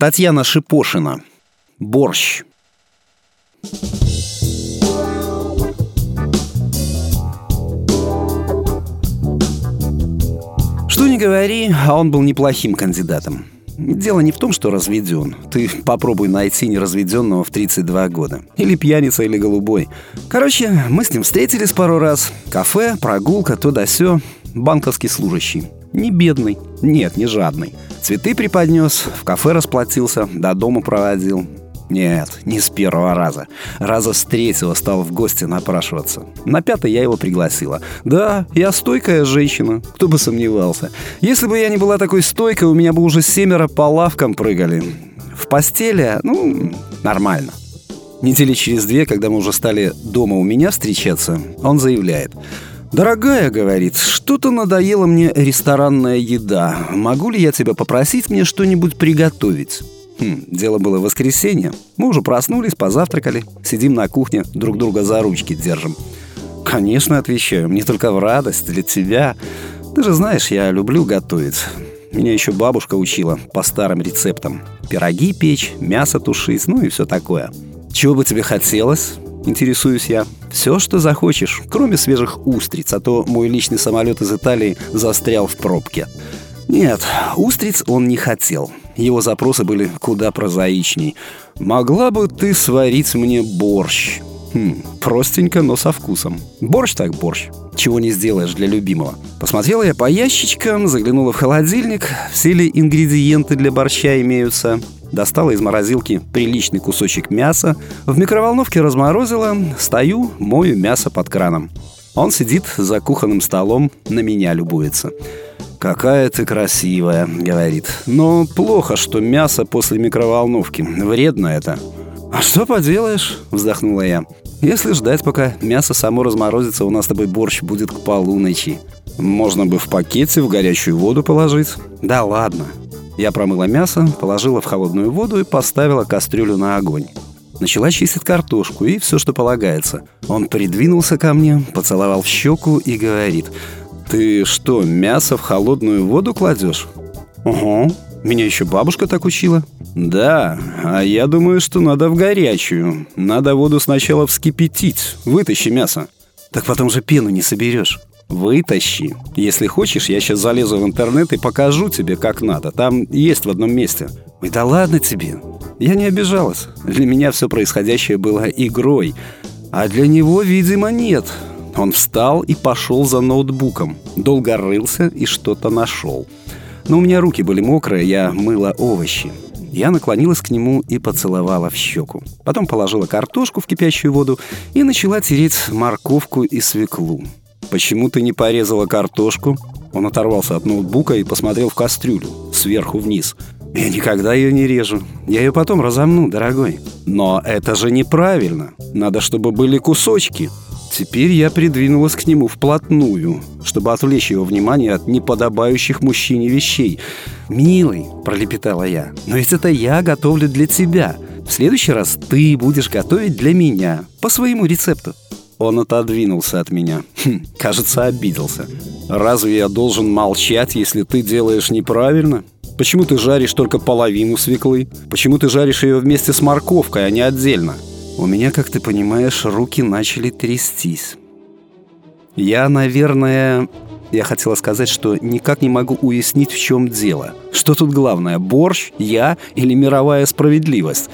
Татьяна Шипошина. Борщ. Что не говори, а он был неплохим кандидатом. Дело не в том, что разведен. Ты попробуй найти неразведенного в 32 года. Или пьяница, или голубой. Короче, мы с ним встретились пару раз. Кафе, прогулка, то да сё. Банковский служащий. Не бедный. Нет, не жадный. Цветы преподнес, в кафе расплатился, до дома проводил. Нет, не с первого раза. Раза с третьего стал в гости напрашиваться. На пятый я его пригласила. Да, я стойкая женщина, кто бы сомневался. Если бы я не была такой стойкой, у меня бы уже семеро по лавкам прыгали. В постели, ну, нормально. Недели через две, когда мы уже стали дома у меня встречаться, он заявляет. «Дорогая, — говорит, — что-то надоела мне ресторанная еда. Могу ли я тебя попросить мне что-нибудь приготовить?» Хм, дело было воскресенье. Мы уже проснулись, позавтракали, сидим на кухне, друг друга за ручки держим. «Конечно, — отвечаю, — мне только в радость для тебя. Ты же знаешь, я люблю готовить. Меня еще бабушка учила по старым рецептам. Пироги печь, мясо тушить, ну и все такое. Чего бы тебе хотелось?» Интересуюсь я. Все, что захочешь, кроме свежих устриц, а то мой личный самолет из Италии застрял в пробке. Нет, устриц он не хотел. Его запросы были куда прозаичней. «Могла бы ты сварить мне борщ?» Хм, простенько, но со вкусом. Борщ так борщ. Чего не сделаешь для любимого. Посмотрела я по ящичкам, заглянула в холодильник. Все ли ингредиенты для борща имеются? Достала из морозилки приличный кусочек мяса. В микроволновке разморозила. Стою, мою мясо под краном. Он сидит за кухонным столом, на меня любуется. «Какая ты красивая», — говорит. «Но плохо, что мясо после микроволновки. Вредно это». «А что поделаешь?» — вздохнула я. «Если ждать, пока мясо само разморозится, у нас с тобой борщ будет к полуночи. Можно бы в пакете в горячую воду положить». «Да ладно». Я промыла мясо, положила в холодную воду и поставила кастрюлю на огонь. Начала чистить картошку и все, что полагается. Он придвинулся ко мне, поцеловал в щеку и говорит – ты что, мясо в холодную воду кладешь? Угу. Меня еще бабушка так учила. Да, а я думаю, что надо в горячую. Надо воду сначала вскипятить. Вытащи мясо. Так потом же пену не соберешь. Вытащи. Если хочешь, я сейчас залезу в интернет и покажу тебе, как надо. Там есть в одном месте. Ой, да ладно тебе. Я не обижалась. Для меня все происходящее было игрой. А для него, видимо, нет. Он встал и пошел за ноутбуком. Долго рылся и что-то нашел. Но у меня руки были мокрые, я мыла овощи. Я наклонилась к нему и поцеловала в щеку. Потом положила картошку в кипящую воду и начала тереть морковку и свеклу. «Почему ты не порезала картошку?» Он оторвался от ноутбука и посмотрел в кастрюлю, сверху вниз. «Я никогда ее не режу. Я ее потом разомну, дорогой». «Но это же неправильно. Надо, чтобы были кусочки». Теперь я придвинулась к нему вплотную, чтобы отвлечь его внимание от неподобающих мужчине вещей. «Милый», — пролепетала я, — «но ведь это я готовлю для тебя. В следующий раз ты будешь готовить для меня, по своему рецепту». Он отодвинулся от меня. Хм, кажется, обиделся. «Разве я должен молчать, если ты делаешь неправильно? Почему ты жаришь только половину свеклы? Почему ты жаришь ее вместе с морковкой, а не отдельно?» У меня, как ты понимаешь, руки начали трястись. Я, наверное... Я хотела сказать, что никак не могу уяснить, в чем дело. Что тут главное, борщ, я или мировая справедливость?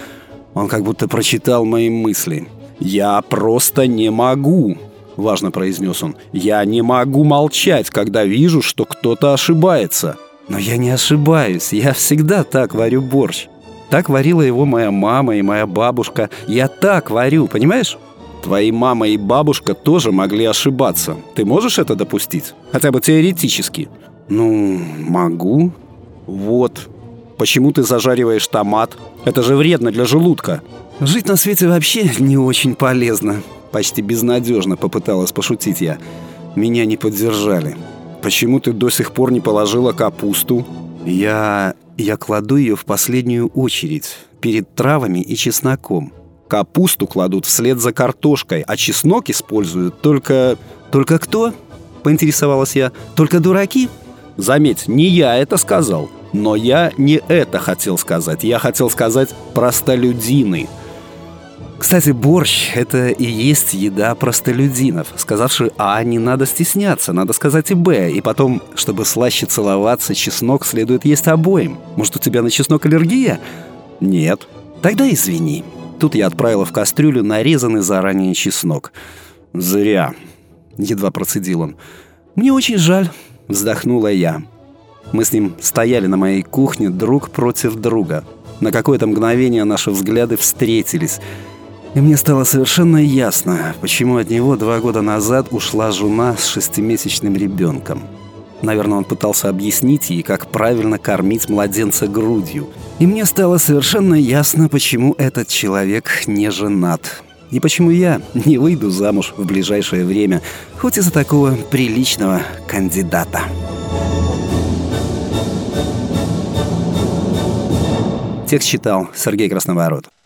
Он как будто прочитал мои мысли. «Я просто не могу», — важно произнес он. «Я не могу молчать, когда вижу, что кто-то ошибается». «Но я не ошибаюсь, я всегда так варю борщ. Так варила его моя мама и моя бабушка. Я так варю, понимаешь? Твои мама и бабушка тоже могли ошибаться. Ты можешь это допустить? Хотя бы теоретически. Ну, могу. Вот. Почему ты зажариваешь томат? Это же вредно для желудка. Жить на свете вообще не очень полезно. Почти безнадежно попыталась пошутить я. Меня не поддержали. Почему ты до сих пор не положила капусту? Я я кладу ее в последнюю очередь, перед травами и чесноком. Капусту кладут вслед за картошкой, а чеснок используют только... Только кто? Поинтересовалась я. Только дураки? Заметь, не я это сказал. Но я не это хотел сказать. Я хотел сказать «простолюдины». Кстати, борщ — это и есть еда простолюдинов. Сказавши «А» не надо стесняться, надо сказать и «Б». И потом, чтобы слаще целоваться, чеснок следует есть обоим. Может, у тебя на чеснок аллергия? Нет. Тогда извини. Тут я отправила в кастрюлю нарезанный заранее чеснок. Зря. Едва процедил он. Мне очень жаль, вздохнула я. Мы с ним стояли на моей кухне друг против друга. На какое-то мгновение наши взгляды встретились — и мне стало совершенно ясно, почему от него два года назад ушла жена с шестимесячным ребенком. Наверное, он пытался объяснить ей, как правильно кормить младенца грудью. И мне стало совершенно ясно, почему этот человек не женат. И почему я не выйду замуж в ближайшее время, хоть и за такого приличного кандидата. Текст читал Сергей Красноворот.